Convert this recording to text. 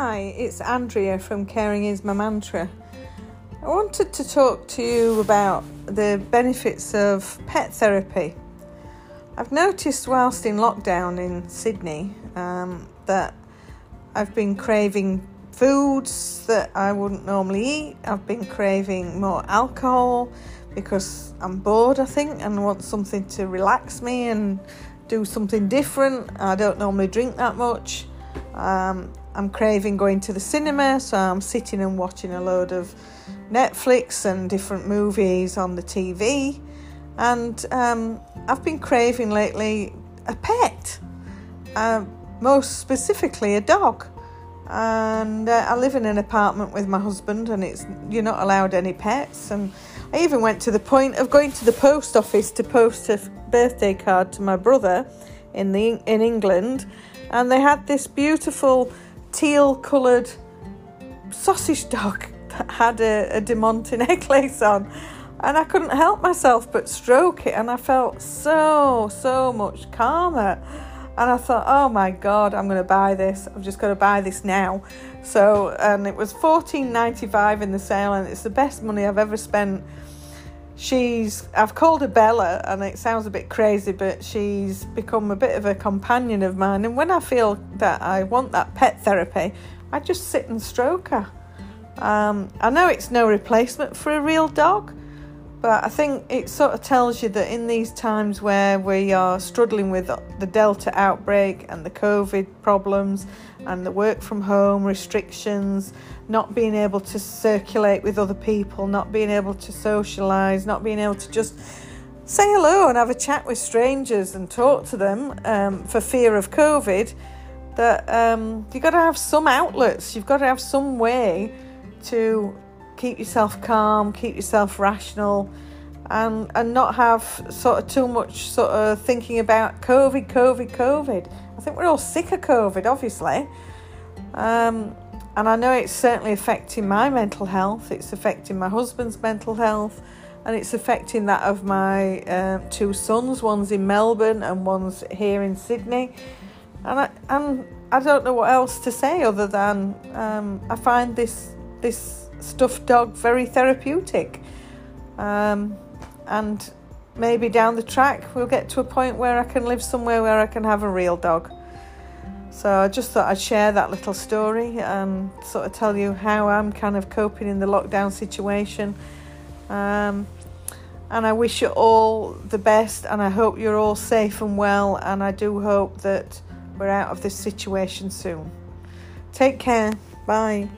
Hi, it's Andrea from Caring is My Mantra. I wanted to talk to you about the benefits of pet therapy. I've noticed whilst in lockdown in Sydney um, that I've been craving foods that I wouldn't normally eat. I've been craving more alcohol because I'm bored, I think, and want something to relax me and do something different. I don't normally drink that much. Um, I'm craving going to the cinema, so I'm sitting and watching a load of Netflix and different movies on the TV. And um, I've been craving lately a pet, uh, most specifically a dog. And uh, I live in an apartment with my husband, and it's you're not allowed any pets. And I even went to the point of going to the post office to post a birthday card to my brother in the in England, and they had this beautiful teal coloured sausage dog that had a, a diamanté necklace on. And I couldn't help myself but stroke it, and I felt so, so much calmer. And I thought, oh my god, I'm going to buy this. I've just got to buy this now. So, and it was fourteen ninety five in the sale, and it's the best money I've ever spent. She's, I've called her Bella, and it sounds a bit crazy, but she's become a bit of a companion of mine. And when I feel that I want that pet therapy, I just sit and stroke her. Um, I know it's no replacement for a real dog, but I think it sort of tells you that in these times where we are struggling with the Delta outbreak and the COVID problems and the work from home restrictions, not being able to circulate with other people, not being able to socialise, not being able to just say hello and have a chat with strangers and talk to them um, for fear of COVID, that um, you've got to have some outlets, you've got to have some way to keep yourself calm, keep yourself rational, and and not have sort of too much sort of thinking about COVID, COVID, COVID. I think we're all sick of COVID, obviously, um, and I know it's certainly affecting my mental health. It's affecting my husband's mental health, and it's affecting that of my uh, two sons. One's in Melbourne and one's here in Sydney, and I and I don't know what else to say other than um, I find this this stuffed dog very therapeutic. Um, and maybe down the track we'll get to a point where I can live somewhere where I can have a real dog. So I just thought I'd share that little story and sort of tell you how I'm kind of coping in the lockdown situation. Um, and I wish you all the best, and I hope you're all safe and well. And I do hope that we're out of this situation soon. Take care. Bye.